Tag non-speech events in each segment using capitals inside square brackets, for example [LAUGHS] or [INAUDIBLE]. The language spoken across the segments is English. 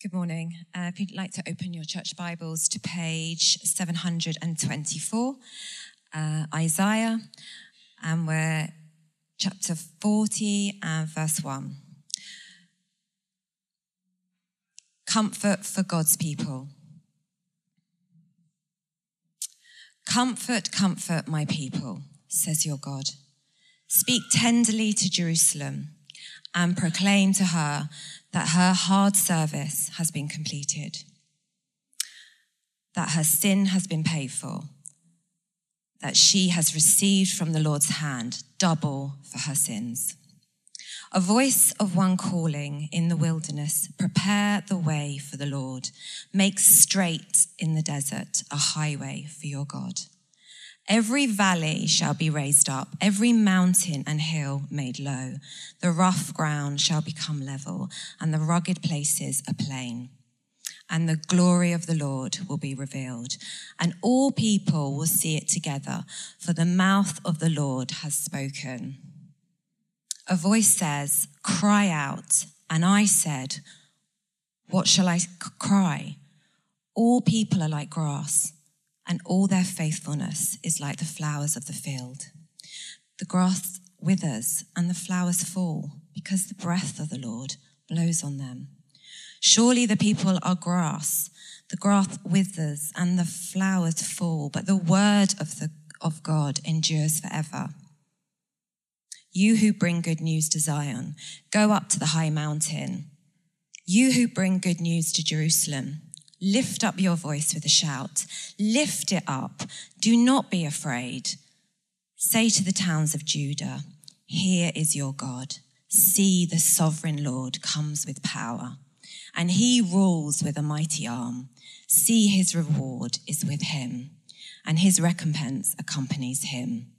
Good morning. Uh, if you'd like to open your church Bibles to page 724, uh, Isaiah, and we're chapter 40 and verse 1. Comfort for God's people. Comfort, comfort my people, says your God. Speak tenderly to Jerusalem and proclaim to her that her hard service has been completed, that her sin has been paid for, that she has received from the Lord's hand double for her sins. A voice of one calling in the wilderness, prepare the way for the Lord, make straight in the desert a highway for your God. Every valley shall be raised up, every mountain and hill made low. The rough ground shall become level, and the rugged places a plain. And the glory of the Lord will be revealed, and all people will see it together, for the mouth of the Lord has spoken. A voice says, Cry out. And I said, What shall I cry? All people are like grass and all their faithfulness is like the flowers of the field. The grass withers and the flowers fall because the breath of the Lord blows on them. Surely the people are grass. The grass withers and the flowers fall, but the word of the, of God endures forever. You who bring good news to Zion, go up to the high mountain. You who bring good news to Jerusalem, Lift up your voice with a shout. Lift it up. Do not be afraid. Say to the towns of Judah, Here is your God. See, the sovereign Lord comes with power, and he rules with a mighty arm. See, his reward is with him, and his recompense accompanies him.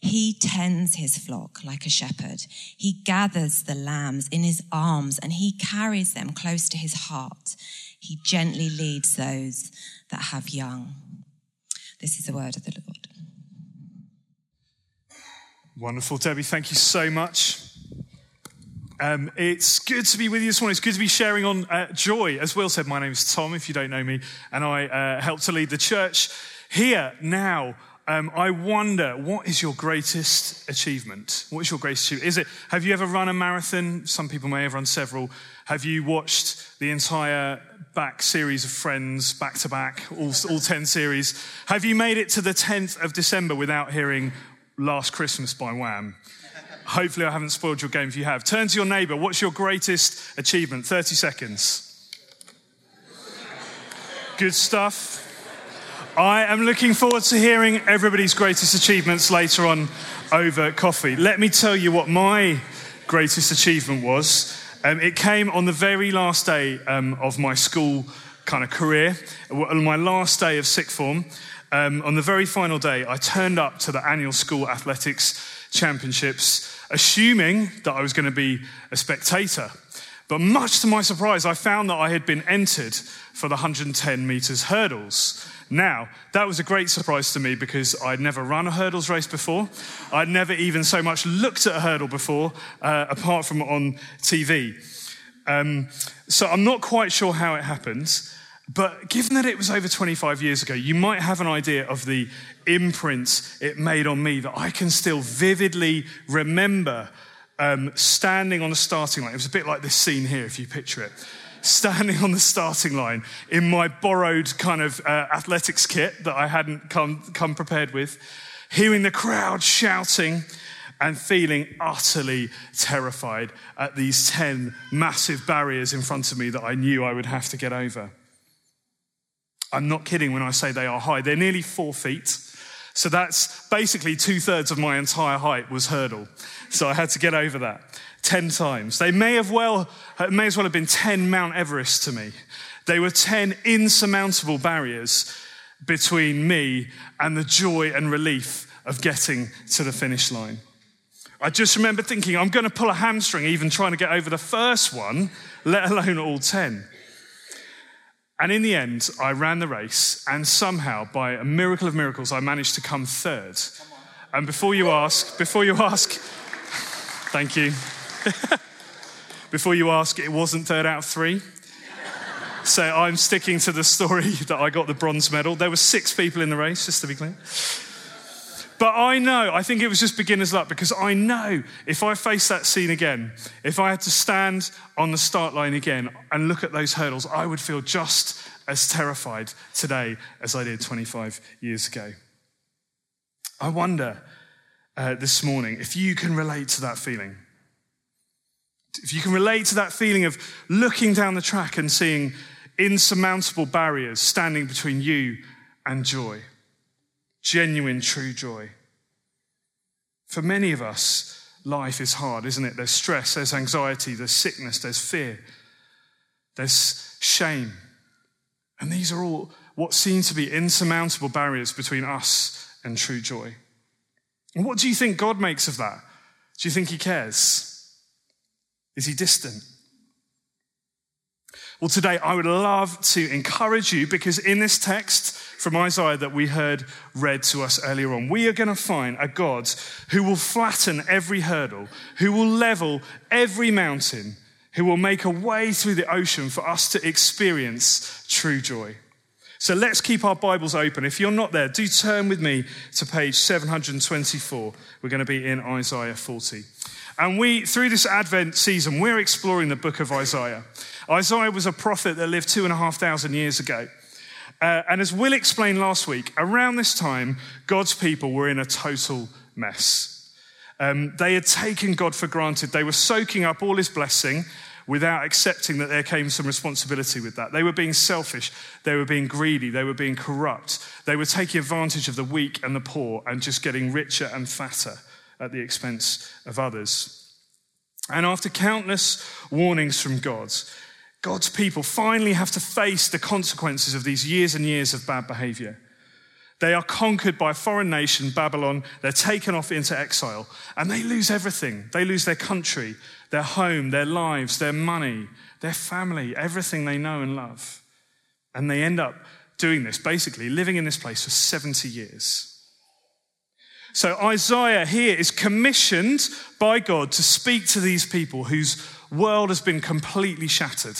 He tends his flock like a shepherd. He gathers the lambs in his arms and he carries them close to his heart. He gently leads those that have young. This is the word of the Lord. Wonderful, Debbie. Thank you so much. Um, it's good to be with you this morning. It's good to be sharing on uh, joy. As Will said, my name is Tom, if you don't know me, and I uh, help to lead the church here now. Um, I wonder, what is your greatest achievement? What is your greatest achievement? Is it, have you ever run a marathon? Some people may have run several. Have you watched the entire back series of Friends, back to back, all, all 10 series? Have you made it to the 10th of December without hearing Last Christmas by Wham? Hopefully, I haven't spoiled your game if you have. Turn to your neighbor. What's your greatest achievement? 30 seconds. Good stuff. I am looking forward to hearing everybody's greatest achievements later on over coffee. Let me tell you what my greatest achievement was. Um, it came on the very last day um, of my school kind of career, on my last day of sixth form. Um, on the very final day, I turned up to the annual school athletics championships, assuming that I was going to be a spectator. But much to my surprise, I found that I had been entered for the 110 meters hurdles. Now, that was a great surprise to me because I'd never run a hurdles race before. I'd never even so much looked at a hurdle before, uh, apart from on TV. Um, so I'm not quite sure how it happens. But given that it was over 25 years ago, you might have an idea of the imprint it made on me that I can still vividly remember um, standing on the starting line. It was a bit like this scene here, if you picture it standing on the starting line in my borrowed kind of uh, athletics kit that I hadn't come, come prepared with, hearing the crowd shouting and feeling utterly terrified at these 10 massive barriers in front of me that I knew I would have to get over. I'm not kidding when I say they are high. They're nearly four feet. So that's basically two thirds of my entire height was hurdle. So I had to get over that. 10 times. They may, have well, may as well have been 10 Mount Everest to me. They were 10 insurmountable barriers between me and the joy and relief of getting to the finish line. I just remember thinking, I'm going to pull a hamstring even trying to get over the first one, let alone all 10. And in the end, I ran the race, and somehow, by a miracle of miracles, I managed to come third. And before you ask, before you ask, [LAUGHS] thank you. [LAUGHS] Before you ask, it wasn't third out of three. so I'm sticking to the story [LAUGHS] that I got the bronze medal. There were six people in the race, just to be clear. But I know, I think it was just beginner's luck because I know if I face that scene again, if I had to stand on the start line again and look at those hurdles, I would feel just as terrified today as I did 25 years ago. I wonder uh, this morning if you can relate to that feeling. If you can relate to that feeling of looking down the track and seeing insurmountable barriers standing between you and joy, genuine, true joy. For many of us, life is hard, isn't it? There's stress, there's anxiety, there's sickness, there's fear, there's shame. And these are all what seem to be insurmountable barriers between us and true joy. And what do you think God makes of that? Do you think He cares? Is He distant? Well, today I would love to encourage you because in this text from Isaiah that we heard read to us earlier on, we are going to find a God who will flatten every hurdle, who will level every mountain, who will make a way through the ocean for us to experience true joy. So let's keep our Bibles open. If you're not there, do turn with me to page 724. We're going to be in Isaiah 40. And we, through this Advent season, we're exploring the book of Isaiah. Isaiah was a prophet that lived two and a half thousand years ago. Uh, and as Will explained last week, around this time, God's people were in a total mess. Um, they had taken God for granted. They were soaking up all his blessing without accepting that there came some responsibility with that. They were being selfish, they were being greedy, they were being corrupt, they were taking advantage of the weak and the poor and just getting richer and fatter at the expense of others. And after countless warnings from God, God's people finally have to face the consequences of these years and years of bad behavior. They are conquered by a foreign nation, Babylon. They're taken off into exile and they lose everything. They lose their country, their home, their lives, their money, their family, everything they know and love. And they end up doing this, basically living in this place for 70 years. So Isaiah here is commissioned by God to speak to these people whose world has been completely shattered.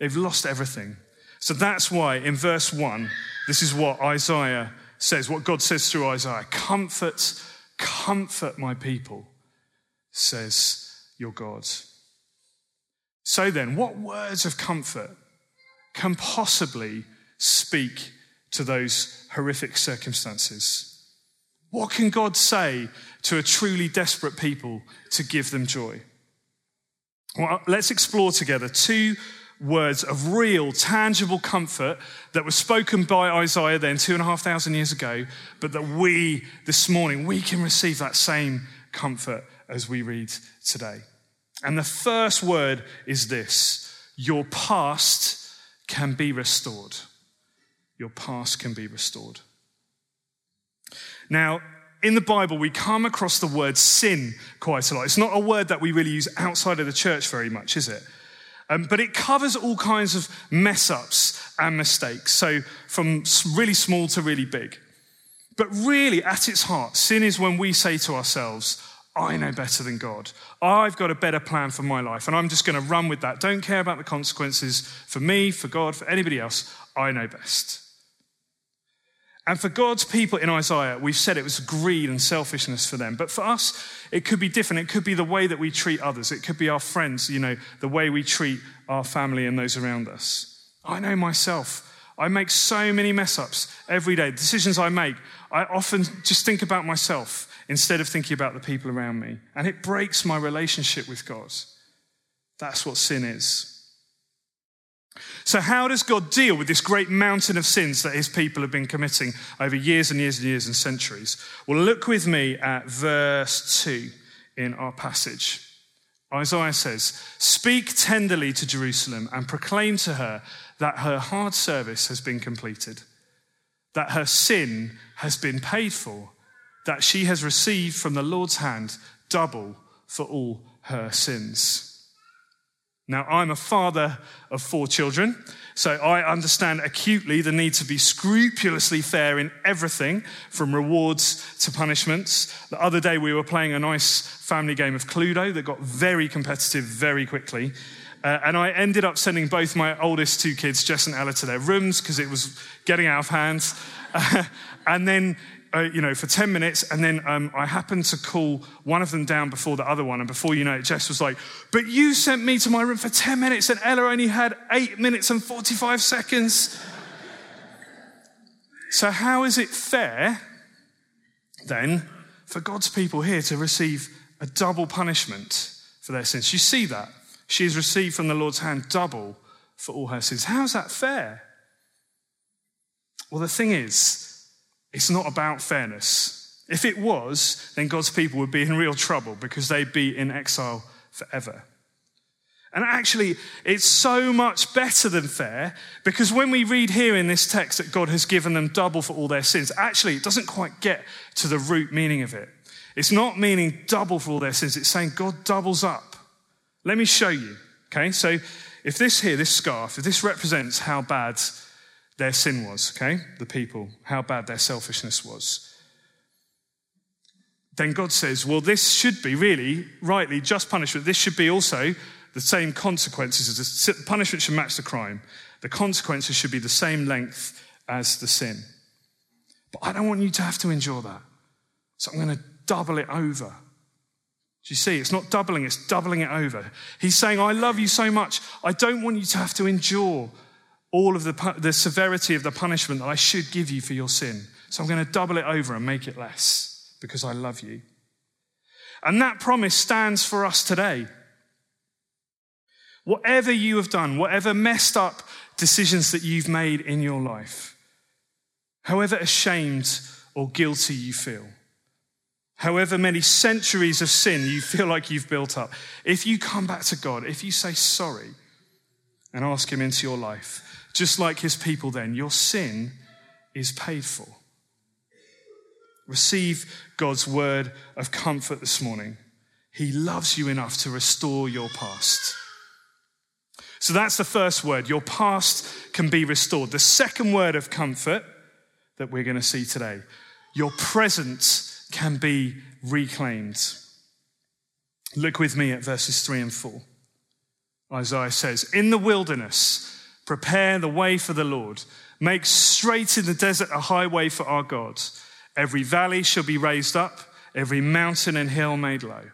They've lost everything. So that's why in verse 1, this is what Isaiah says, what God says through Isaiah Comfort, comfort my people, says your God. So then, what words of comfort can possibly speak to those horrific circumstances? What can God say to a truly desperate people to give them joy? Well, uh, let's explore together two words of real, tangible comfort that were spoken by Isaiah then, two and a half thousand years ago, but that we, this morning, we can receive that same comfort as we read today. And the first word is this your past can be restored. Your past can be restored. Now, in the Bible, we come across the word sin quite a lot. It's not a word that we really use outside of the church very much, is it? Um, but it covers all kinds of mess ups and mistakes. So, from really small to really big. But really, at its heart, sin is when we say to ourselves, I know better than God. I've got a better plan for my life, and I'm just going to run with that. Don't care about the consequences for me, for God, for anybody else. I know best. And for God's people in Isaiah, we've said it was greed and selfishness for them. But for us, it could be different. It could be the way that we treat others. It could be our friends, you know, the way we treat our family and those around us. I know myself. I make so many mess ups every day. The decisions I make, I often just think about myself instead of thinking about the people around me. And it breaks my relationship with God. That's what sin is. So, how does God deal with this great mountain of sins that his people have been committing over years and years and years and centuries? Well, look with me at verse 2 in our passage. Isaiah says, Speak tenderly to Jerusalem and proclaim to her that her hard service has been completed, that her sin has been paid for, that she has received from the Lord's hand double for all her sins. Now, I'm a father of four children, so I understand acutely the need to be scrupulously fair in everything from rewards to punishments. The other day, we were playing a nice family game of Cluedo that got very competitive very quickly. Uh, and I ended up sending both my oldest two kids, Jess and Ella, to their rooms because it was getting out of hand. [LAUGHS] and then, uh, you know, for 10 minutes, and then um, I happened to call one of them down before the other one. And before you know it, Jess was like, But you sent me to my room for 10 minutes, and Ella only had 8 minutes and 45 seconds. so, how is it fair then for God's people here to receive a double punishment for their sins? You see that? She has received from the Lord's hand double for all her sins. How's that fair? Well, the thing is, it's not about fairness. If it was, then God's people would be in real trouble because they'd be in exile forever. And actually, it's so much better than fair because when we read here in this text that God has given them double for all their sins, actually, it doesn't quite get to the root meaning of it. It's not meaning double for all their sins, it's saying God doubles up. Let me show you. Okay, so if this here, this scarf, if this represents how bad their sin was, okay, the people, how bad their selfishness was, then God says, well, this should be really, rightly, just punishment. This should be also the same consequences. As the punishment should match the crime. The consequences should be the same length as the sin. But I don't want you to have to endure that. So I'm going to double it over. Do you see? It's not doubling, it's doubling it over. He's saying, I love you so much. I don't want you to have to endure all of the, the severity of the punishment that I should give you for your sin. So I'm going to double it over and make it less because I love you. And that promise stands for us today. Whatever you have done, whatever messed up decisions that you've made in your life, however ashamed or guilty you feel, however many centuries of sin you feel like you've built up, if you come back to God, if you say sorry and ask Him into your life, just like His people, then your sin is paid for. Receive God's word of comfort this morning. He loves you enough to restore your past. So that's the first word. Your past can be restored. The second word of comfort that we're going to see today your present can be reclaimed. Look with me at verses 3 and 4. Isaiah says, In the wilderness, prepare the way for the Lord. Make straight in the desert a highway for our God. Every valley shall be raised up, every mountain and hill made low.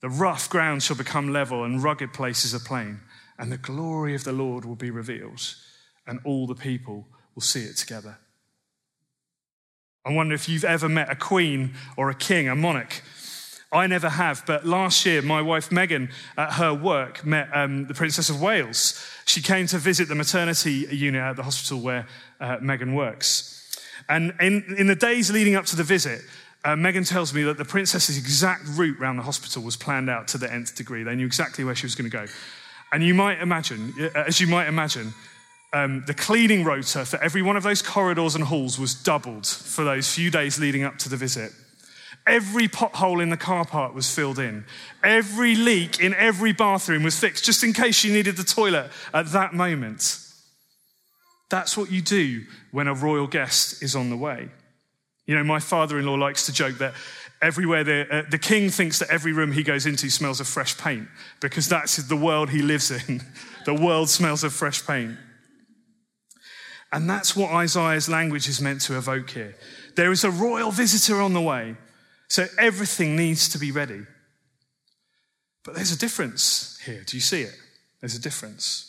The rough ground shall become level, and rugged places a plain, and the glory of the Lord will be revealed, and all the people will see it together. I wonder if you've ever met a queen or a king, a monarch. I never have, but last year, my wife Megan at her work met um, the Princess of Wales. She came to visit the maternity unit at the hospital where uh, Megan works. And in, in the days leading up to the visit, uh, Megan tells me that the princess's exact route around the hospital was planned out to the nth degree. They knew exactly where she was going to go. And you might imagine, uh, as you might imagine, um, the cleaning rota for every one of those corridors and halls was doubled for those few days leading up to the visit. Every pothole in the car park was filled in. Every leak in every bathroom was fixed just in case she needed the toilet at that moment. That's what you do when a royal guest is on the way. You know, my father in law likes to joke that everywhere the, uh, the king thinks that every room he goes into smells of fresh paint because that's the world he lives in. [LAUGHS] the world smells of fresh paint. And that's what Isaiah's language is meant to evoke here. There is a royal visitor on the way, so everything needs to be ready. But there's a difference here. Do you see it? There's a difference.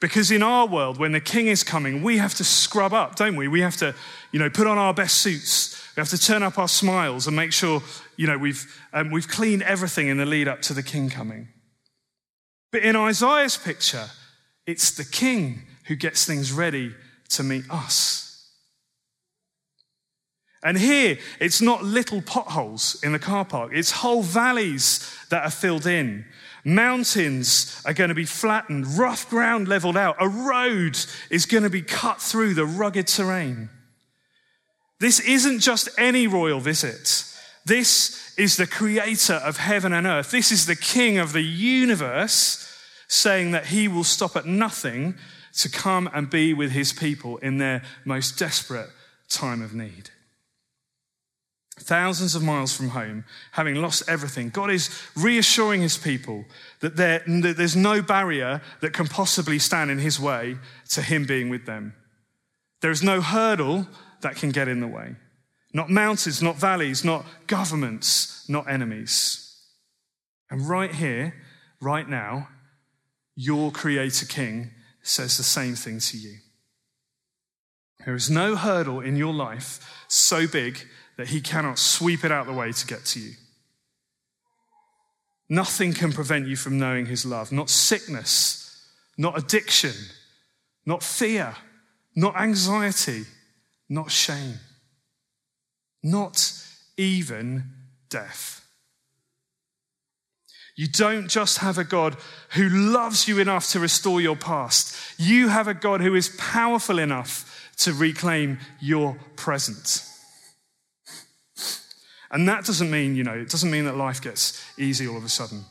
Because in our world, when the king is coming, we have to scrub up, don't we? We have to, you know, put on our best suits. We have to turn up our smiles and make sure, you know, we've, um, we've cleaned everything in the lead up to the king coming. But in Isaiah's picture, it's the king who gets things ready to meet us. And here, it's not little potholes in the car park, it's whole valleys that are filled in. Mountains are going to be flattened, rough ground leveled out. A road is going to be cut through the rugged terrain. This isn't just any royal visit. This is the creator of heaven and earth. This is the king of the universe saying that he will stop at nothing to come and be with his people in their most desperate time of need. Thousands of miles from home, having lost everything, God is reassuring his people that, there, that there's no barrier that can possibly stand in his way to him being with them. There is no hurdle that can get in the way. Not mountains, not valleys, not governments, not enemies. And right here, right now, your Creator King says the same thing to you. There is no hurdle in your life so big that he cannot sweep it out the way to get to you. Nothing can prevent you from knowing his love. Not sickness, not addiction, not fear, not anxiety, not shame, not even death. You don't just have a God who loves you enough to restore your past. You have a God who is powerful enough to reclaim your present. And that doesn't mean, you know, it doesn't mean that life gets easy all of a sudden.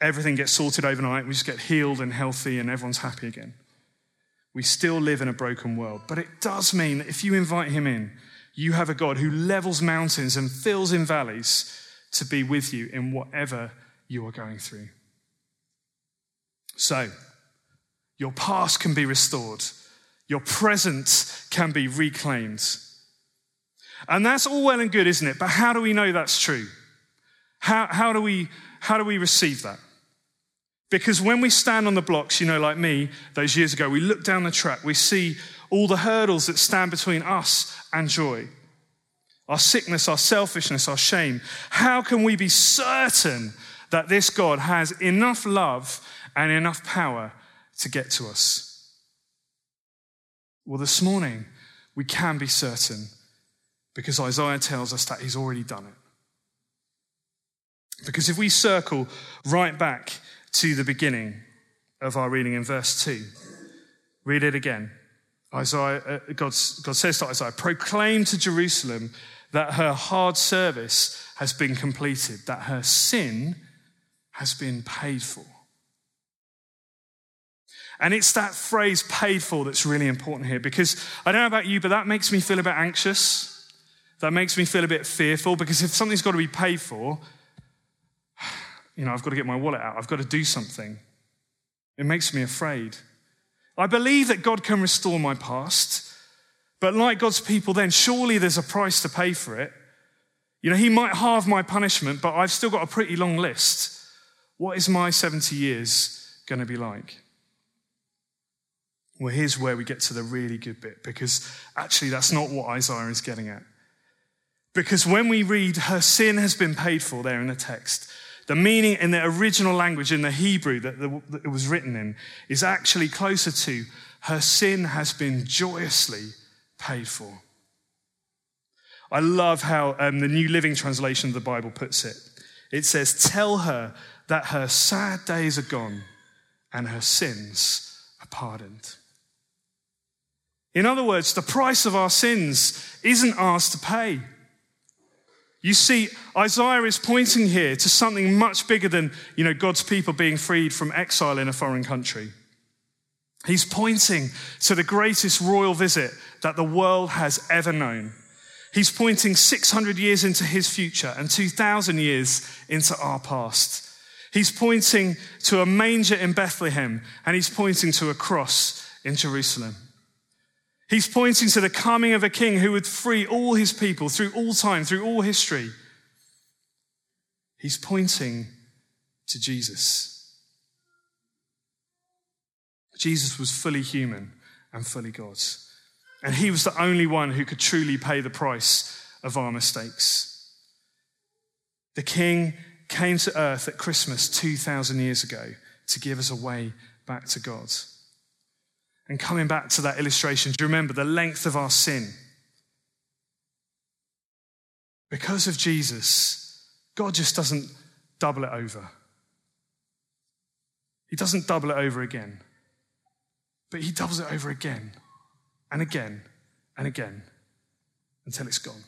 Everything gets sorted overnight. We just get healed and healthy and everyone's happy again. We still live in a broken world. But it does mean that if you invite him in, you have a God who levels mountains and fills in valleys to be with you in whatever you are going through. So, your past can be restored, your present can be reclaimed. And that's all well and good, isn't it? But how do we know that's true? How, how, do, we, how do we receive that? Because when we stand on the blocks, you know, like me, those years ago, we look down the track, we see all the hurdles that stand between us and joy our sickness, our selfishness, our shame. How can we be certain that this God has enough love and enough power to get to us? Well, this morning, we can be certain because Isaiah tells us that he's already done it. Because if we circle right back to the beginning of our reading in verse 2, read it again. Isaiah, uh, God, God says to Isaiah, proclaim to Jerusalem that her hard service has been completed, that her sin has been paid for. And it's that phrase paid for that's really important here because I don't know about you, but that makes me feel a bit anxious that makes me feel a bit fearful because if something's got to be paid for, you know, I've got to get my wallet out, I've got to do something. It makes me afraid. I believe that God can restore my past, but like God's people, then surely there's a price to pay for it. You know, He might halve my punishment, but I've still got a pretty long list. What is my 70 years going to be like? Well, here's where we get to the really good bit because actually, that's not what Isaiah is getting at. Because when we read, her sin has been paid for there in the text, the meaning in the original language in the Hebrew that, it was written in is actually closer to her sin has been joyously paid for. I love how um, the New Living Translation of the Bible puts it. It says, Tell her that her sad days are gone and her sins are pardoned. In other words, the price of our sins isn't ours to pay. You see, Isaiah is pointing here to something much bigger than, you know, God's people being freed from exile in a foreign country. He's pointing to the greatest royal visit that the world has ever known. He's pointing 600 years into his future and 2,000 years into our past. He's pointing to a manger in Bethlehem and he's pointing to a cross in Jerusalem. He's pointing to the coming of a king who would free all his people through all time, through all history. He's pointing to Jesus. Jesus was fully human and fully God. And he was the only one who could truly pay the price of our mistakes. The king came to earth at Christmas 2,000 years ago to give us a way back to God. And coming back to that illustration, do you remember the length of our sin? Because of Jesus, God just doesn't double it over. He doesn't double it over again, but He doubles it over again and again and again until it's gone.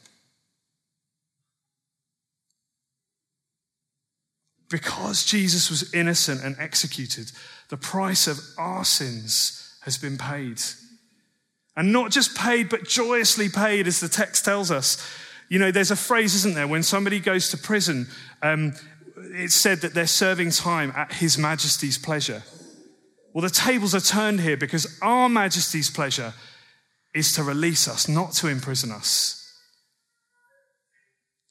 Because Jesus was innocent and executed, the price of our sins has been paid. And not just paid, but joyously paid, as the text tells us. You know, there's a phrase, isn't there, when somebody goes to prison, um, it's said that they're serving time at His Majesty's pleasure. Well, the tables are turned here because our Majesty's pleasure is to release us, not to imprison us.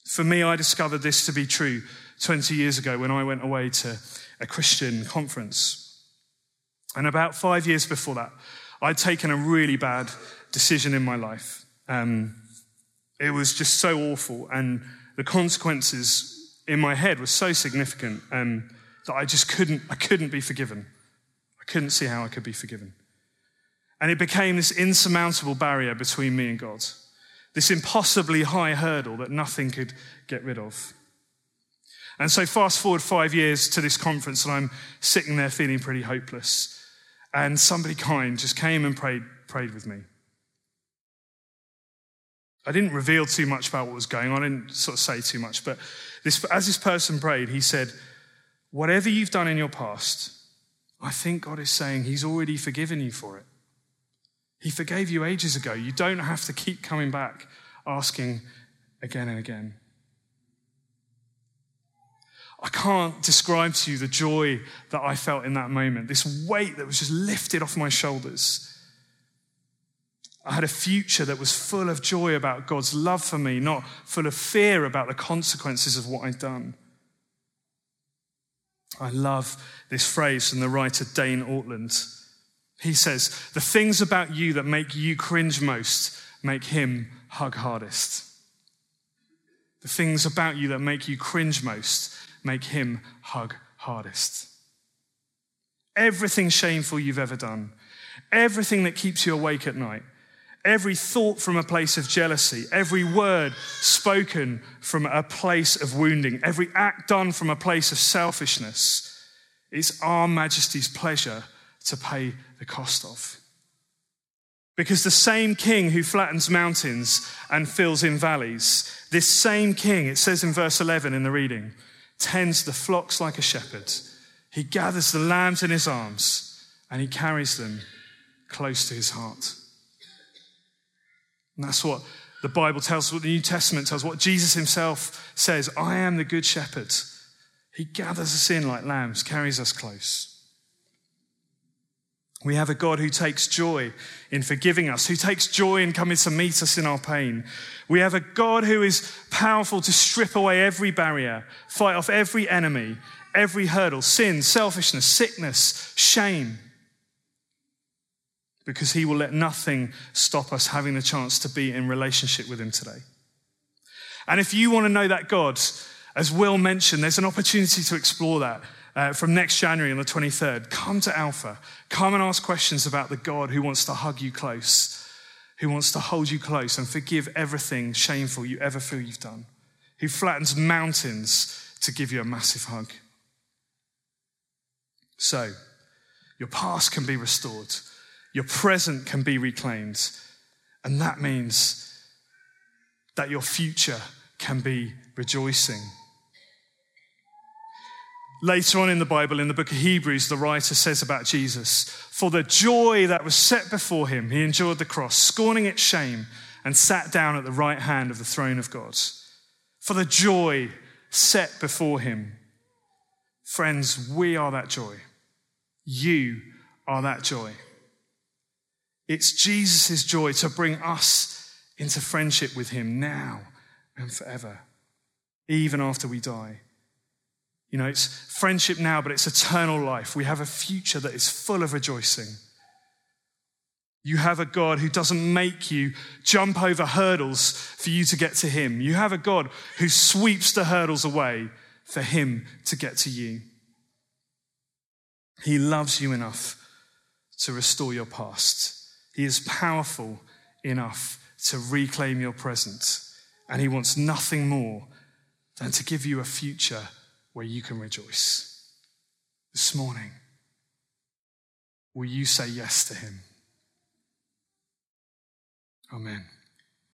For me, I discovered this to be true 20 years ago when I went away to a Christian conference. And about five years before that, I'd taken a really bad decision in my life. Um, it was just so awful, and the consequences in my head were so significant um, that I just couldn't, I couldn't be forgiven. I couldn't see how I could be forgiven. And it became this insurmountable barrier between me and God, this impossibly high hurdle that nothing could get rid of. And so, fast forward five years to this conference, and I'm sitting there feeling pretty hopeless. And somebody kind just came and prayed, prayed with me. I didn't reveal too much about what was going on, I didn't sort of say too much, but this, as this person prayed, he said, Whatever you've done in your past, I think God is saying He's already forgiven you for it. He forgave you ages ago. You don't have to keep coming back asking again and again. I can't describe to you the joy that I felt in that moment, this weight that was just lifted off my shoulders. I had a future that was full of joy about God's love for me, not full of fear about the consequences of what I'd done. I love this phrase from the writer Dane Ortlund. He says, The things about you that make you cringe most make him hug hardest. The things about you that make you cringe most make him hug hardest. Everything shameful you've ever done, everything that keeps you awake at night, every thought from a place of jealousy, every word spoken from a place of wounding, every act done from a place of selfishness, it's our Majesty's pleasure to pay the cost of. Because the same king who flattens mountains and fills in valleys, this same king, it says in verse 11 in the reading, tends the flocks like a shepherd. He gathers the lambs in his arms and he carries them close to his heart. And that's what the Bible tells us, what the New Testament tells, what Jesus himself says I am the good shepherd. He gathers us in like lambs, carries us close. We have a God who takes joy in forgiving us, who takes joy in coming to meet us in our pain. We have a God who is powerful to strip away every barrier, fight off every enemy, every hurdle, sin, selfishness, sickness, shame. Because he will let nothing stop us having the chance to be in relationship with him today. And if you want to know that God, as Will mentioned, there's an opportunity to explore that uh, from next January on the 23rd, come to Alpha. Come and ask questions about the God who wants to hug you close, who wants to hold you close and forgive everything shameful you ever feel you've done, who flattens mountains to give you a massive hug. So, your past can be restored, your present can be reclaimed, and that means that your future can be rejoicing. Later on in the Bible, in the book of Hebrews, the writer says about Jesus, For the joy that was set before him, he endured the cross, scorning its shame, and sat down at the right hand of the throne of God. For the joy set before him. Friends, we are that joy. You are that joy. It's Jesus' joy to bring us into friendship with him now and forever, even after we die. You know, it's friendship now, but it's eternal life. We have a future that is full of rejoicing. You have a God who doesn't make you jump over hurdles for you to get to Him. You have a God who sweeps the hurdles away for Him to get to you. He loves you enough to restore your past. He is powerful enough to reclaim your present. And He wants nothing more than to give you a future where you can rejoice. This morning, will you say yes to him? Amen.